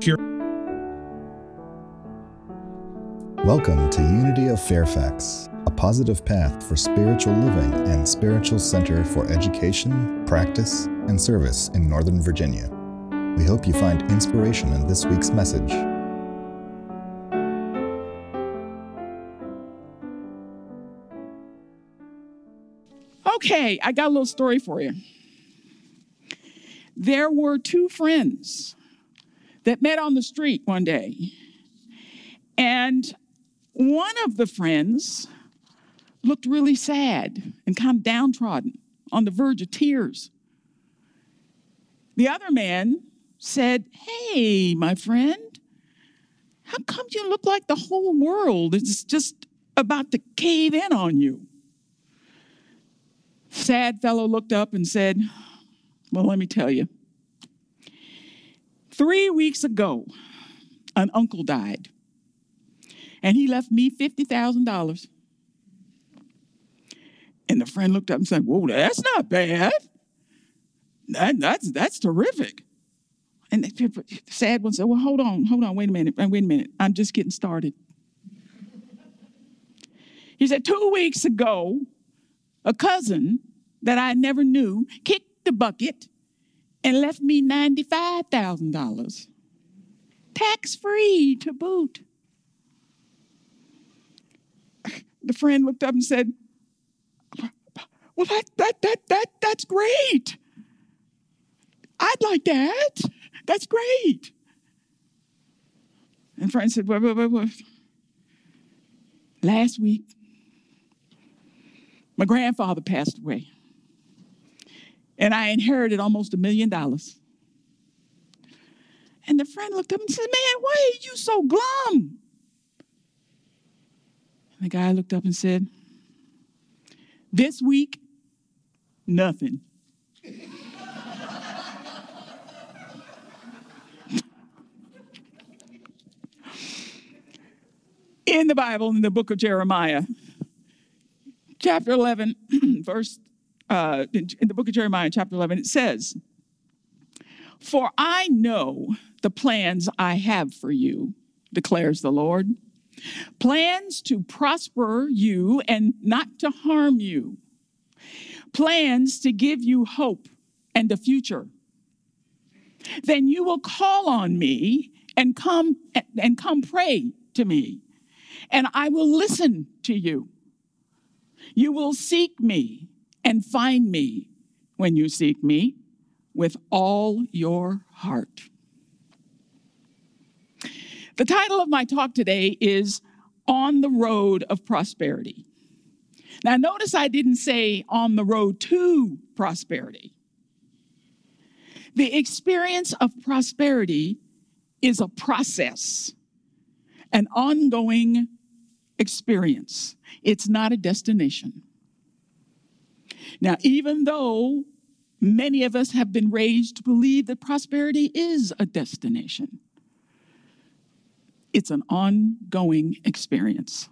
Here. Welcome to Unity of Fairfax, a positive path for spiritual living and spiritual center for education, practice, and service in Northern Virginia. We hope you find inspiration in this week's message. Okay, I got a little story for you. There were two friends that met on the street one day. And one of the friends looked really sad and kind of downtrodden, on the verge of tears. The other man said, Hey, my friend, how come you look like the whole world is just about to cave in on you? Sad fellow looked up and said, Well, let me tell you. Three weeks ago, an uncle died, and he left me $50,000. And the friend looked up and said, Whoa, that's not bad. That, that's, that's terrific. And the sad one said, Well, hold on, hold on, wait a minute, wait a minute. I'm just getting started. He said, Two weeks ago, a cousin that I never knew kicked the bucket and left me $95,000, tax free to boot. The friend looked up and said, Well, that, that, that, that, that's great. I'd like that. That's great. And friend said, Well, well, well, well. Last week, my grandfather passed away and I inherited almost a million dollars. And the friend looked up and said, Man, why are you so glum? And the guy looked up and said, This week, nothing. in the Bible, in the book of Jeremiah, chapter 11, verse uh, in, the book of Jeremiah, chapter 11, it says, For I know the plans I have for you, declares the Lord. Plans to prosper you and not to harm you. Plans to give you hope and a future. Then you will call on me and come and come pray to me, and I will listen to you. You will seek me and find me when you seek me with all your heart. The title of my talk today is On the Road of Prosperity. Now, notice I didn't say on the road to prosperity. The experience of prosperity is a process, an ongoing experience. It's not a destination. Now, even though many of us have been raised to believe that prosperity is a destination, it's an ongoing experience.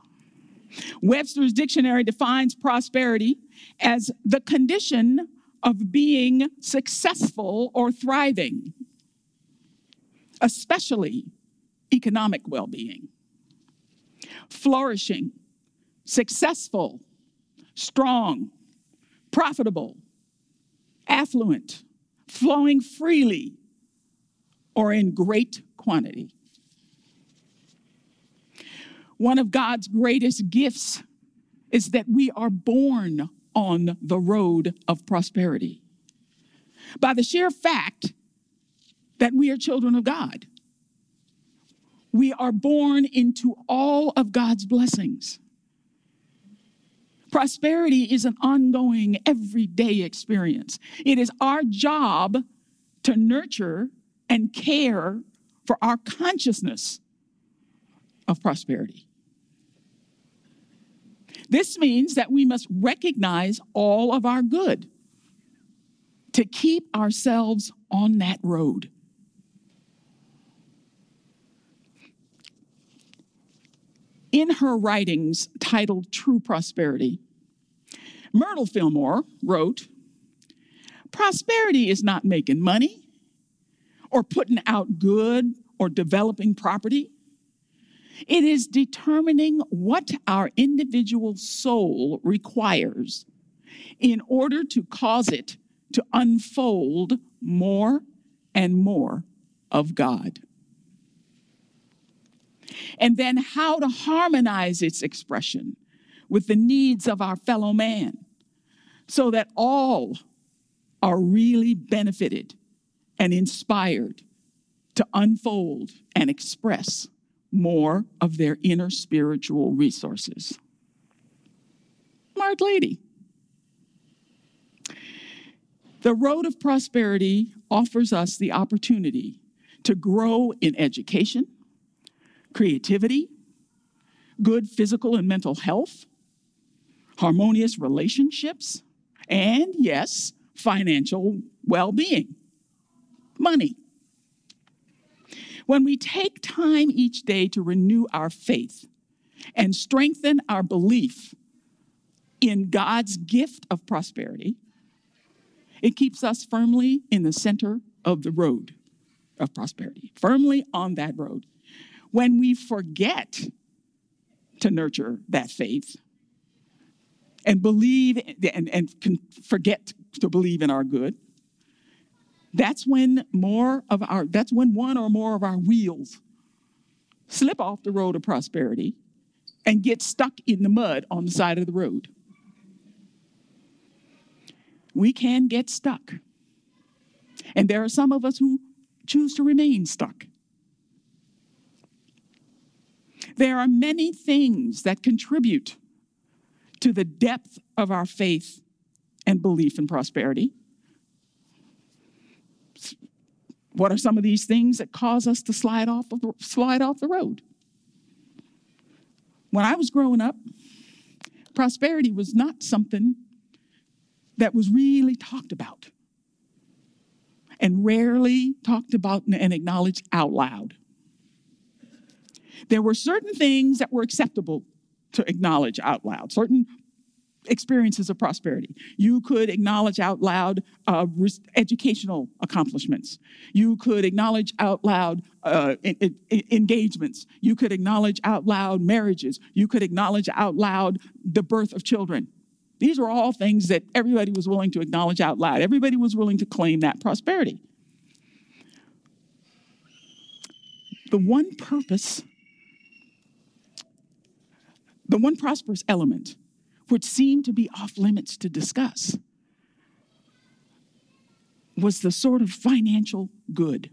Webster's dictionary defines prosperity as the condition of being successful or thriving, especially economic well being, flourishing, successful, strong, profitable, affluent, flowing freely, or in great quantity. One of God's greatest gifts is that we are born on the road of prosperity by the sheer fact that we are children of God. We are born into all of God's blessings. Prosperity is an ongoing, everyday experience. It is our job to nurture and care for our consciousness of prosperity. This means that we must recognize all of our good to keep ourselves on that road. In her writings titled True Prosperity, Myrtle Fillmore wrote Prosperity is not making money or putting out good or developing property. It is determining what our individual soul requires in order to cause it to unfold more and more of God. And then how to harmonize its expression with the needs of our fellow man so that all are really benefited and inspired to unfold and express more of their inner spiritual resources. Smart lady. The road of prosperity offers us the opportunity to grow in education, creativity, good physical and mental health, harmonious relationships, and yes, financial well being, money. When we take time each day to renew our faith and strengthen our belief in God's gift of prosperity, it keeps us firmly in the center of the road of prosperity, firmly on that road. When we forget to nurture that faith and believe and, and forget to believe in our good, that's when more of our, that's when one or more of our wheels slip off the road of prosperity and get stuck in the mud on the side of the road we can get stuck. And there are some of us who choose to remain stuck. There are many things that contribute to the depth of our faith and belief in prosperity. What are some of these things that cause us to slide off of slide off the road? When I was growing up, prosperity was not something that was really talked about and rarely talked about and acknowledged out loud. There were certain things that were acceptable to acknowledge out loud, certain experiences of prosperity. You could acknowledge out loud uh, educational accomplishments. You could acknowledge out loud uh, engagements. You could acknowledge out loud marriages. You could acknowledge out loud the birth of children. These were all things that everybody was willing to acknowledge out loud. Everybody was willing to claim that prosperity. The one purpose, the one prosperous element, which seemed to be off limits to discuss, was the sort of financial good.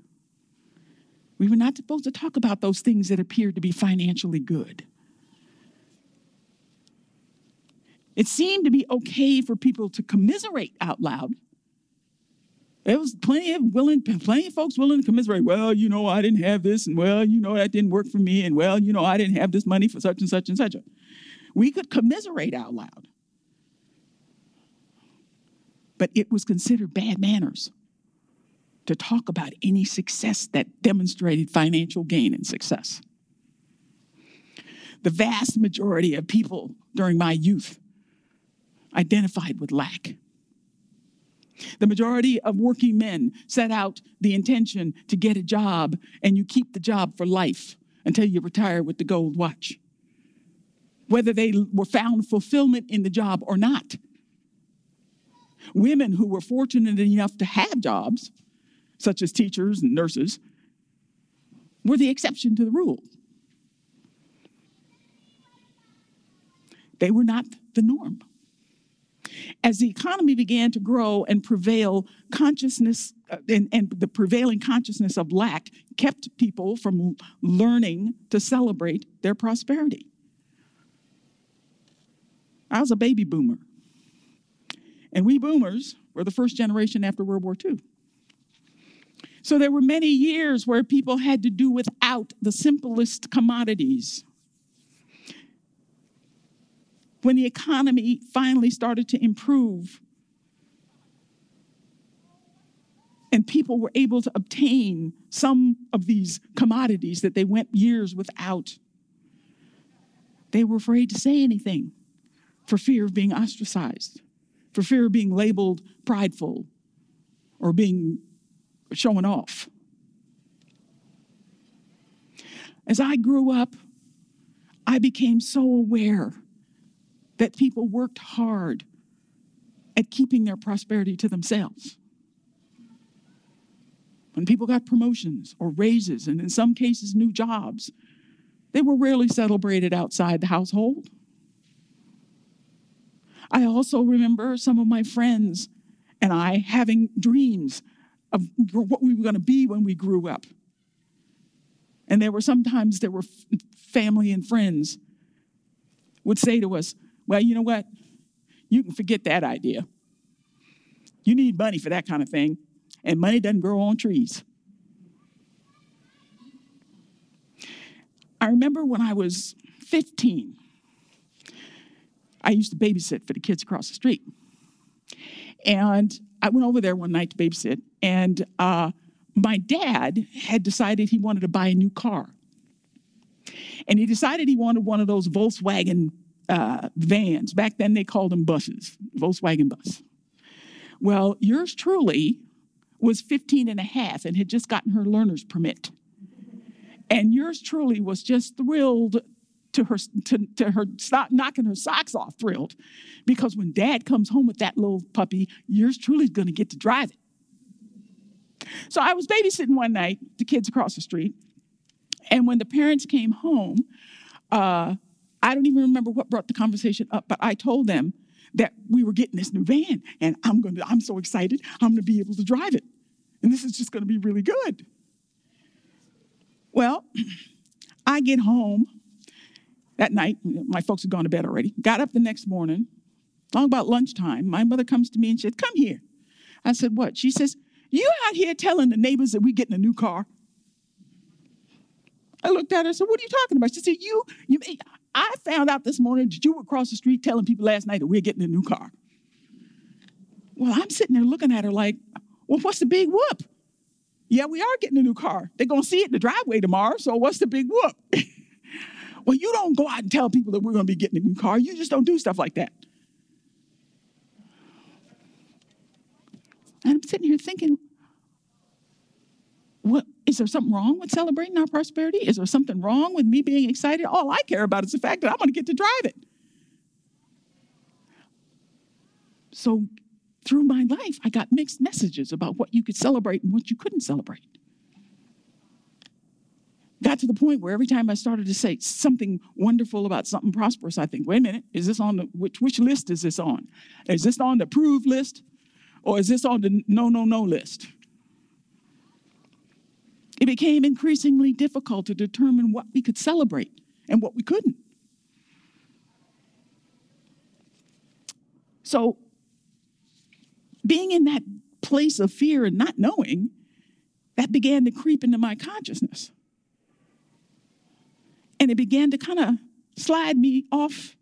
We were not supposed to talk about those things that appeared to be financially good. It seemed to be okay for people to commiserate out loud. There was plenty of willing, plenty of folks willing to commiserate. Well, you know, I didn't have this, and well, you know, that didn't work for me, and well, you know, I didn't have this money for such and such and such. We could commiserate out loud. But it was considered bad manners to talk about any success that demonstrated financial gain and success. The vast majority of people during my youth identified with lack. The majority of working men set out the intention to get a job, and you keep the job for life until you retire with the gold watch. Whether they were found fulfillment in the job or not. Women who were fortunate enough to have jobs, such as teachers and nurses, were the exception to the rule. They were not the norm. As the economy began to grow and prevail, consciousness uh, and, and the prevailing consciousness of lack kept people from learning to celebrate their prosperity. I was a baby boomer. And we boomers were the first generation after World War II. So there were many years where people had to do without the simplest commodities when the economy finally started to improve and people were able to obtain some of these commodities that they went years without, they were afraid to say anything for fear of being ostracized, for fear of being labeled prideful or being showing off. As I grew up, I became so aware that people worked hard at keeping their prosperity to themselves. When people got promotions or raises, and in some cases, new jobs, they were rarely celebrated outside the household. I also remember some of my friends and I having dreams of what we were going to be when we grew up. And there were sometimes there were family and friends would say to us, "Well, you know what? You can forget that idea. You need money for that kind of thing, and money doesn't grow on trees." I remember when I was 15, I used to babysit for the kids across the street. And I went over there one night to babysit, and uh, my dad had decided he wanted to buy a new car. And he decided he wanted one of those Volkswagen uh, vans. Back then they called them buses, Volkswagen bus. Well, yours truly was 15 and a half and had just gotten her learner's permit. And yours truly was just thrilled to her to, to her stop knocking her socks off thrilled because when dad comes home with that little puppy yours truly is going to get to drive it so i was babysitting one night the kids across the street and when the parents came home uh, i don't even remember what brought the conversation up but i told them that we were getting this new van and i'm going to i'm so excited i'm going to be able to drive it and this is just going to be really good. Well i get home that night, my folks had gone to bed already. Got up the next morning, long about lunchtime. My mother comes to me and said, Come here. I said, What? She says, You out here telling the neighbors that we're getting a new car? I looked at her and said, What are you talking about? She said, You, you I found out this morning that you were across the street telling people last night that we're getting a new car. Well, I'm sitting there looking at her like, Well, what's the big whoop? Yeah, we are getting a new car. They're going to see it in the driveway tomorrow, so what's the big whoop? Well, you don't go out and tell people that we're going to be getting a new car. You just don't do stuff like that. And I'm sitting here thinking, what is there something wrong with celebrating our prosperity? Is there something wrong with me being excited? All I care about is the fact that I'm going to get to drive it. So through my life, I got mixed messages about what you could celebrate and what you couldn't celebrate got to the point where every time I started to say something wonderful about something prosperous, I think, wait a minute, is this on the which which list is this on? Is this on the approved list or is this on the no no no list? It became increasingly difficult to determine what we could celebrate and what we couldn't. So being in that place of fear and not knowing, that began to creep into my consciousness. And it began to kind of slide me off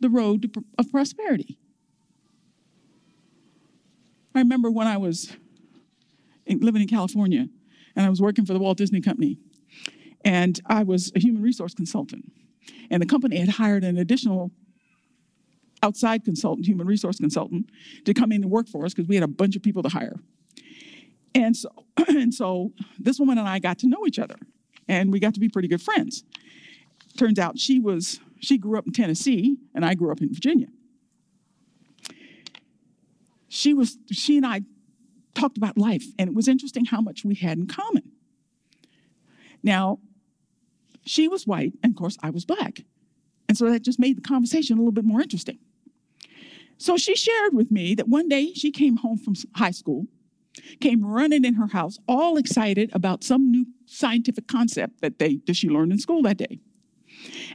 the road of prosperity. I remember when I was living in California and I was working for the Walt Disney Company, and I was a human resource consultant. And the company had hired an additional outside consultant, human resource consultant, to come in and work for us because we had a bunch of people to hire. And so, and so this woman and I got to know each other and we got to be pretty good friends. Turns out she was she grew up in Tennessee and I grew up in Virginia. She was she and I talked about life and it was interesting how much we had in common. Now, she was white and of course I was black. And so that just made the conversation a little bit more interesting. So she shared with me that one day she came home from high school came running in her house, all excited about some new scientific concept that they that she learned in school that day.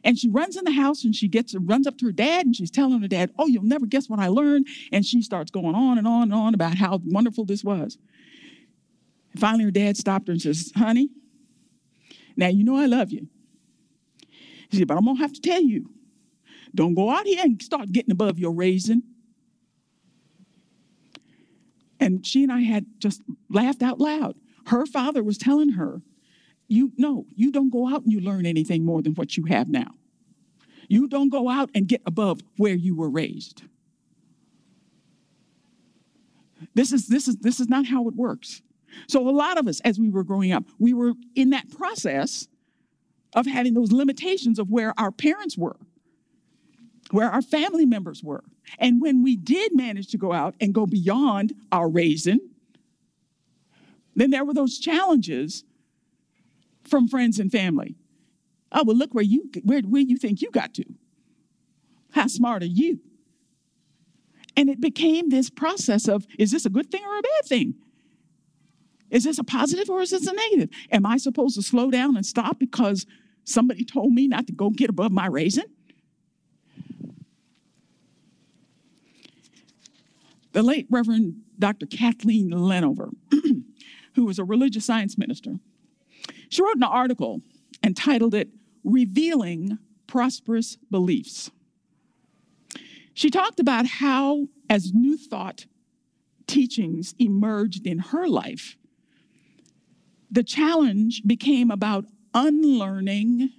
And she runs in the house and she gets runs up to her dad and she's telling her dad, "Oh, you'll never guess what I learned." And she starts going on and on and on about how wonderful this was. And finally, her dad stopped her and says, "Honey, now you know I love you." She said, "But I'm gonna have to tell you, don't go out here and start getting above your raising." And she and I had just laughed out loud. Her father was telling her, You no, you don't go out and you learn anything more than what you have now. You don't go out and get above where you were raised. This is this is this is not how it works. So a lot of us as we were growing up, we were in that process of having those limitations of where our parents were, where our family members were. And when we did manage to go out and go beyond our raising, then there were those challenges from friends and family. Oh, well, look where you where, where you think you got to. How smart are you? And it became this process of is this a good thing or a bad thing? Is this a positive or is this a negative? Am I supposed to slow down and stop because somebody told me not to go get above my raising? The late Reverend Dr. Kathleen Lenover, who was a religious science minister, she wrote an article entitled it Revealing Prosperous Beliefs. She talked about how, as New Thought teachings emerged in her life, the challenge became about unlearning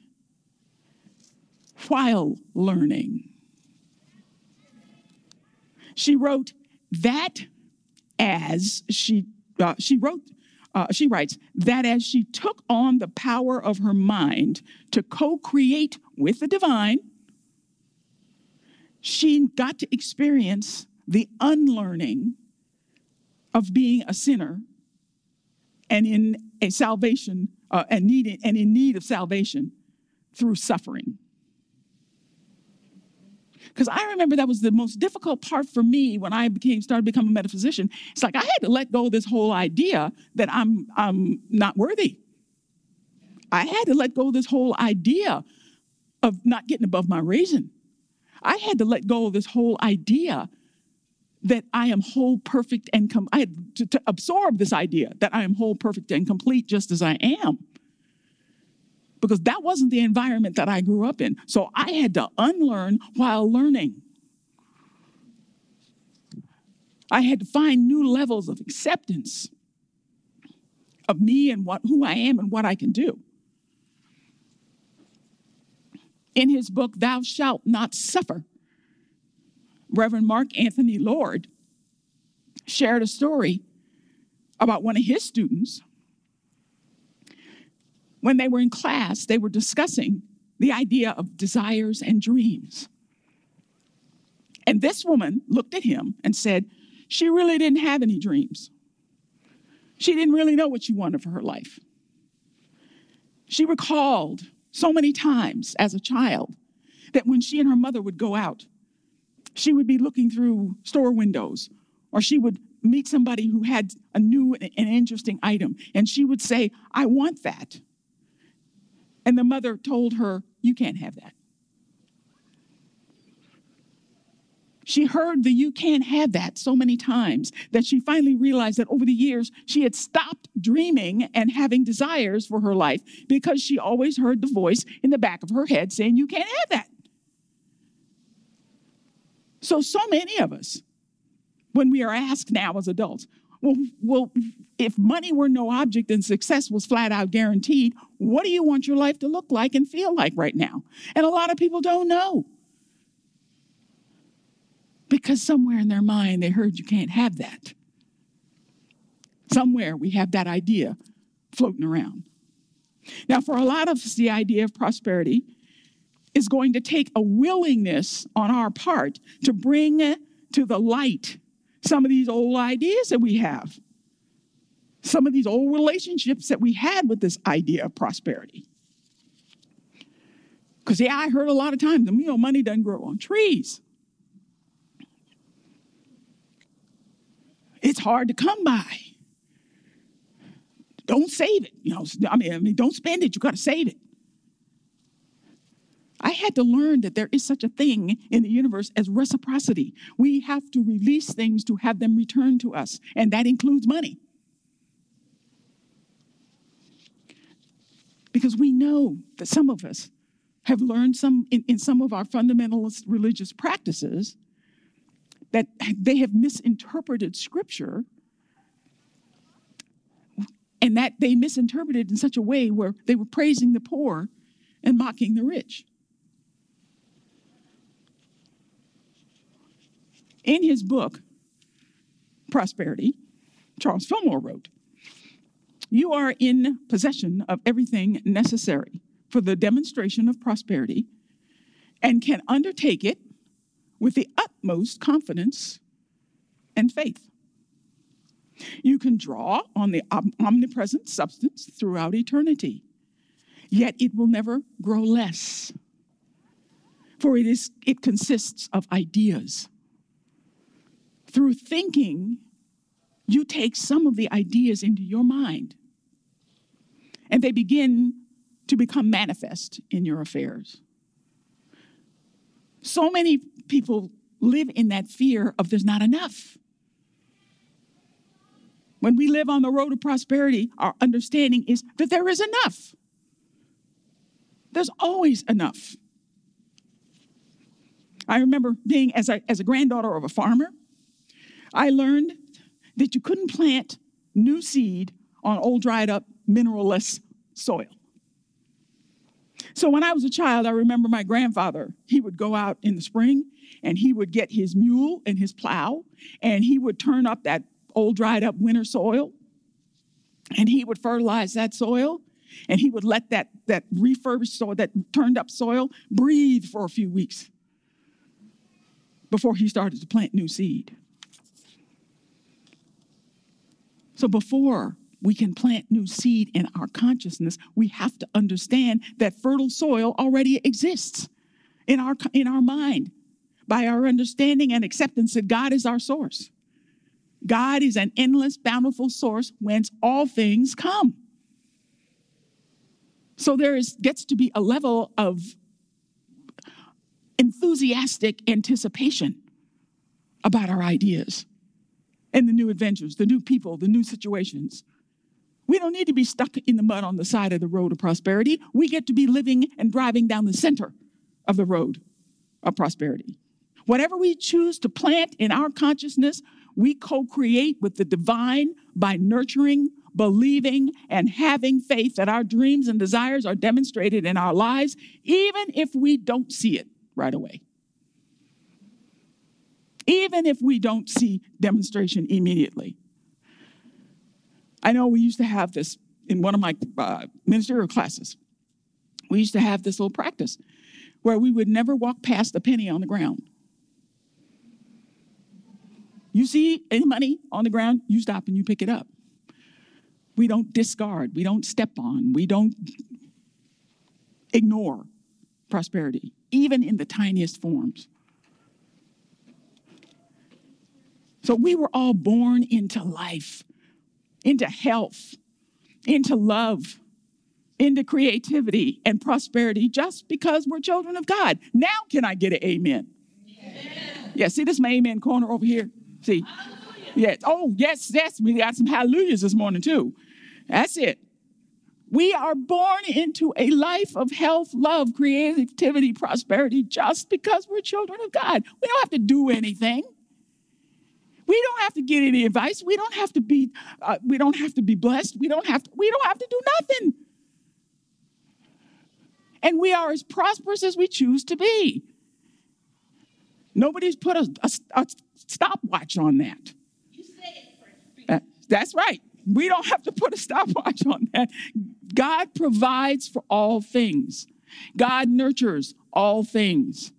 while learning. She wrote that as she uh, she wrote uh, she writes that as she took on the power of her mind to co-create with the divine she got to experience the unlearning of being a sinner and in a salvation uh, and need and in need of salvation through suffering. Because I remember that was the most difficult part for me when I became started becoming a metaphysician. It's like I had to let go of this whole idea that I'm I'm not worthy. I had to let go of this whole idea of not getting above my reason. I had to let go of this whole idea that I am whole, perfect, and com- I had to, to absorb this idea that I am whole, perfect, and complete just as I am. Because that wasn't the environment that I grew up in. So I had to unlearn while learning. I had to find new levels of acceptance of me and what, who I am and what I can do. in his book, Thou Shalt Not Suffer, Reverend Mark Anthony Lord shared a story about one of his students. When they were in class, they were discussing the idea of desires and dreams. And this woman looked at him and said, She really didn't have any dreams. She didn't really know what she wanted for her life. She recalled so many times as a child that when she and her mother would go out, she would be looking through store windows or she would meet somebody who had a new and interesting item and she would say, I want that. And the mother told her, You can't have that. She heard the you can't have that so many times that she finally realized that over the years she had stopped dreaming and having desires for her life because she always heard the voice in the back of her head saying, You can't have that. So, so many of us, when we are asked now as adults, well, well, if money were no object and success was flat out guaranteed, what do you want your life to look like and feel like right now? And a lot of people don't know because somewhere in their mind they heard you can't have that. Somewhere we have that idea floating around. Now, for a lot of us, the idea of prosperity is going to take a willingness on our part to bring to the light some of these old ideas that we have, some of these old relationships that we had with this idea of prosperity. Because, yeah, I heard a lot of times, you know, money doesn't grow on trees. It's hard to come by. Don't save it. You know, I mean, I mean don't spend it. You got to save it. I had to learn that there is such a thing in the universe as reciprocity. We have to release things to have them returned to us, and that includes money. Because we know that some of us have learned some in, in some of our fundamentalist religious practices that they have misinterpreted scripture and that they misinterpreted in such a way where they were praising the poor and mocking the rich. In his book, Prosperity, Charles Fillmore wrote, You are in possession of everything necessary for the demonstration of prosperity and can undertake it with the utmost confidence and faith. You can draw on the omnipresent substance throughout eternity, yet it will never grow less. For it, is, it consists of ideas. Through thinking, you take some of the ideas into your mind, and they begin to become manifest in your affairs. So many people live in that fear of there's not enough. When we live on the road of prosperity, our understanding is that there is enough. There's always enough. I remember being, as a, as a granddaughter of a farmer, I learned that you couldn't plant new seed on old, dried up, mineralless soil. So when I was a child, I remember my grandfather, he would go out in the spring and he would get his mule and his plow and he would turn up that old dried up winter soil and he would fertilize that soil and he would let that, that refurbished soil, that turned up soil, breathe for a few weeks before he started to plant new seed. So before we can plant new seed in our consciousness, we have to understand that fertile soil already exists in our, in our mind by our understanding and acceptance that God is our source. God is an endless, bountiful source whence all things come. So there is, gets to be a level of enthusiastic anticipation about our ideas and the new adventures, the new people, the new situations. We don't need to be stuck in the mud on the side of the road of prosperity. We get to be living and driving down the center of the road of prosperity. Whatever we choose to plant in our consciousness, we co create with the divine by nurturing, believing, and having faith that our dreams and desires are demonstrated in our lives, even if we don't see it right away. Even if we don't see demonstration immediately. I know we used to have this in one of my uh, ministerial classes. We used to have this little practice where we would never walk past a penny on the ground. You see any money on the ground, you stop and you pick it up. We don't discard, we don't step on, we don't ignore prosperity, even in the tiniest forms. So we were all born into life into health, into love, into creativity and prosperity just because we're children of God. Now, can I get an amen? amen. Yeah, see this my amen corner over here? See? Hallelujah. Yeah. Oh, yes, yes. We got some hallelujahs this morning too. That's it. We are born into a life of health, love, creativity, prosperity just because we're children of God. We don't have to do anything. We don't have to get any advice. We don't have to be, uh, we don't have to be blessed. We don't have to, we don't have to do nothing. And we are as prosperous as we choose to be. Nobody's put a, a, a stopwatch on that. You say it, uh, That's right. We don't have to put a stopwatch on that. God provides for all things. God nurtures all things.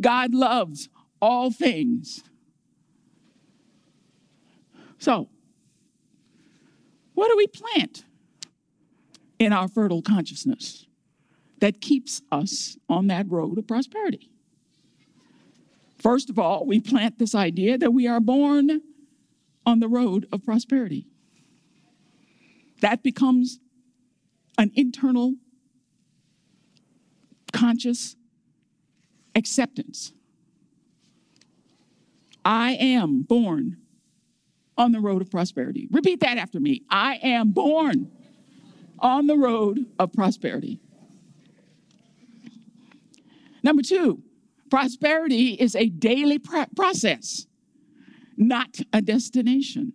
God loves all things. So, what do we plant in our fertile consciousness that keeps us on that road of prosperity? First of all, we plant this idea that we are born on the road of prosperity. That becomes an internal, conscious acceptance. I am born on the road of prosperity. Repeat that after me. I am born on the road of prosperity. Number two, prosperity is a daily pr- process, not a destination.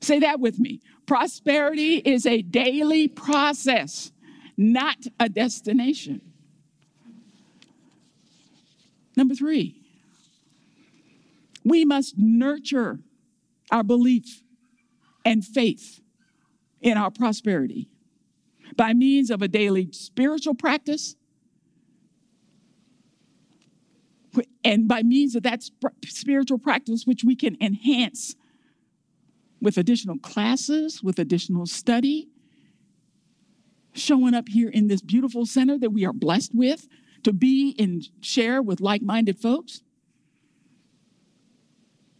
Say that with me. Prosperity is a daily process, not a destination. Number three, we must nurture our belief and faith in our prosperity by means of a daily spiritual practice. And by means of that sp- spiritual practice, which we can enhance with additional classes, with additional study, showing up here in this beautiful center that we are blessed with to be and share with like minded folks.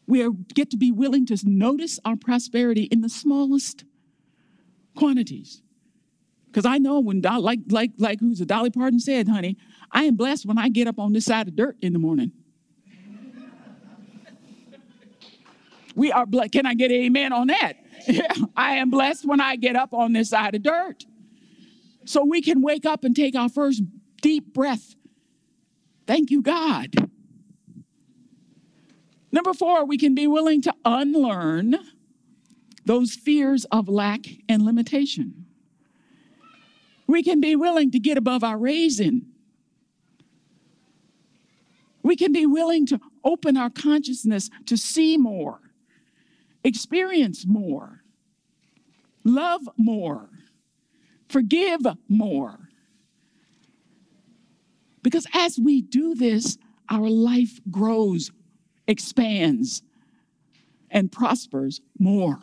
We are, get to be willing to notice our prosperity in the smallest quantities. Because I know when, like, like, like who's a Dolly Parton said, honey, I am blessed when I get up on this side of dirt in the morning. we are blessed. Can I get amen on that? I am blessed when I get up on this side of dirt. So we can wake up and take our first deep breath. Thank you, God. Number four, we can be willing to unlearn those fears of lack and limitation. We can be willing to get above our raising. We can be willing to open our consciousness to see more, experience more, love more, forgive more. Because as we do this, our life grows expands and prospers more.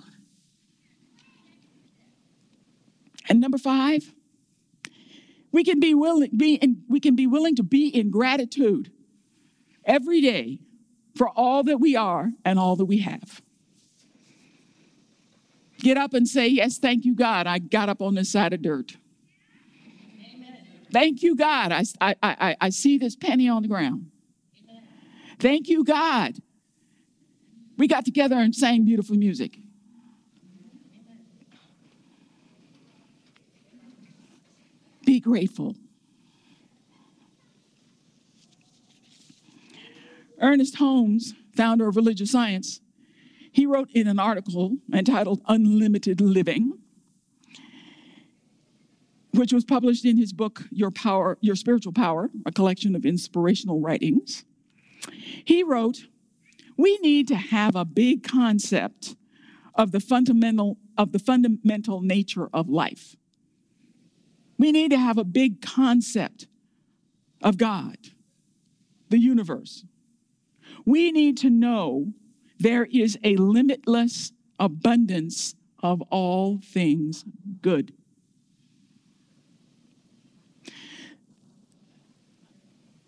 And number five, we can be willing, be in, we can be willing to be in gratitude every day for all that we are and all that we have. Get up and say, Yes, thank you, God. I got up on this side of dirt. Amen. Thank you, God. I, I, I, I see this penny on the ground. Thank you, God. We got together and sang beautiful music. Be grateful. Ernest Holmes, founder of religious science, he wrote in an article entitled Unlimited Living, which was published in his book Your Power, Your Spiritual Power, a collection of inspirational writings. He wrote, We need to have a big concept of the fundamental of the fundamental nature of life. We need to have a big concept of God, the universe. We need to know there is a limitless abundance of all things good.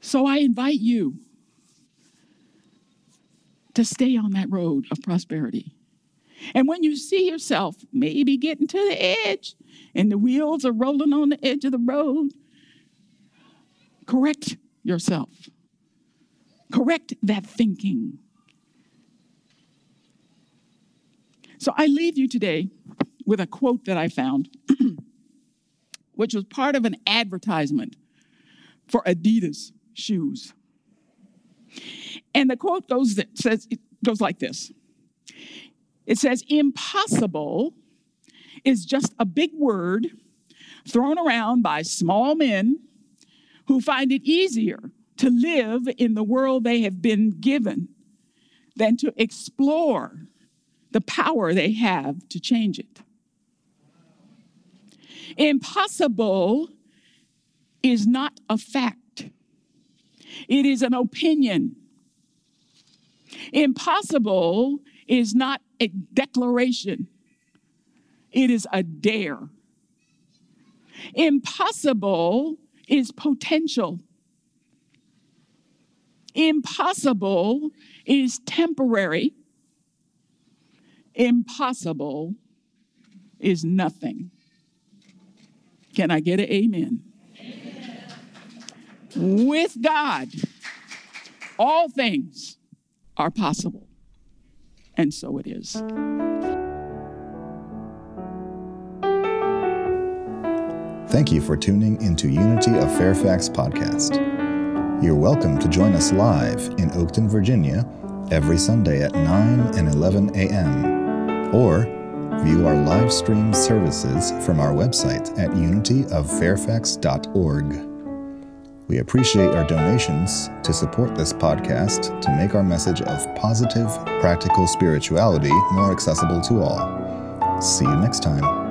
So I invite you to stay on that road of prosperity. And when you see yourself maybe getting to the edge and the wheels are rolling on the edge of the road, correct yourself. Correct that thinking. So I leave you today with a quote that I found, which was part of an advertisement for Adidas shoes. And the quote goes says it goes like this. It says impossible is just a big word thrown around by small men who find it easier to live in the world they have been given than to explore the power they have to change it. Impossible is not a fact, it is an opinion Impossible is not a declaration, it is a dare. Impossible is potential. Impossible is temporary. Impossible is nothing. Can I get an amen? amen? With God, all things are possible. And so it is. Thank you for tuning into Unity of Fairfax podcast. You're welcome to join us live in Oakton, Virginia, every Sunday at 9 and 11 a.m. or view our live stream services from our website at unityoffairfax.org. We appreciate our donations to support this podcast to make our message of positive, practical spirituality more accessible to all. See you next time.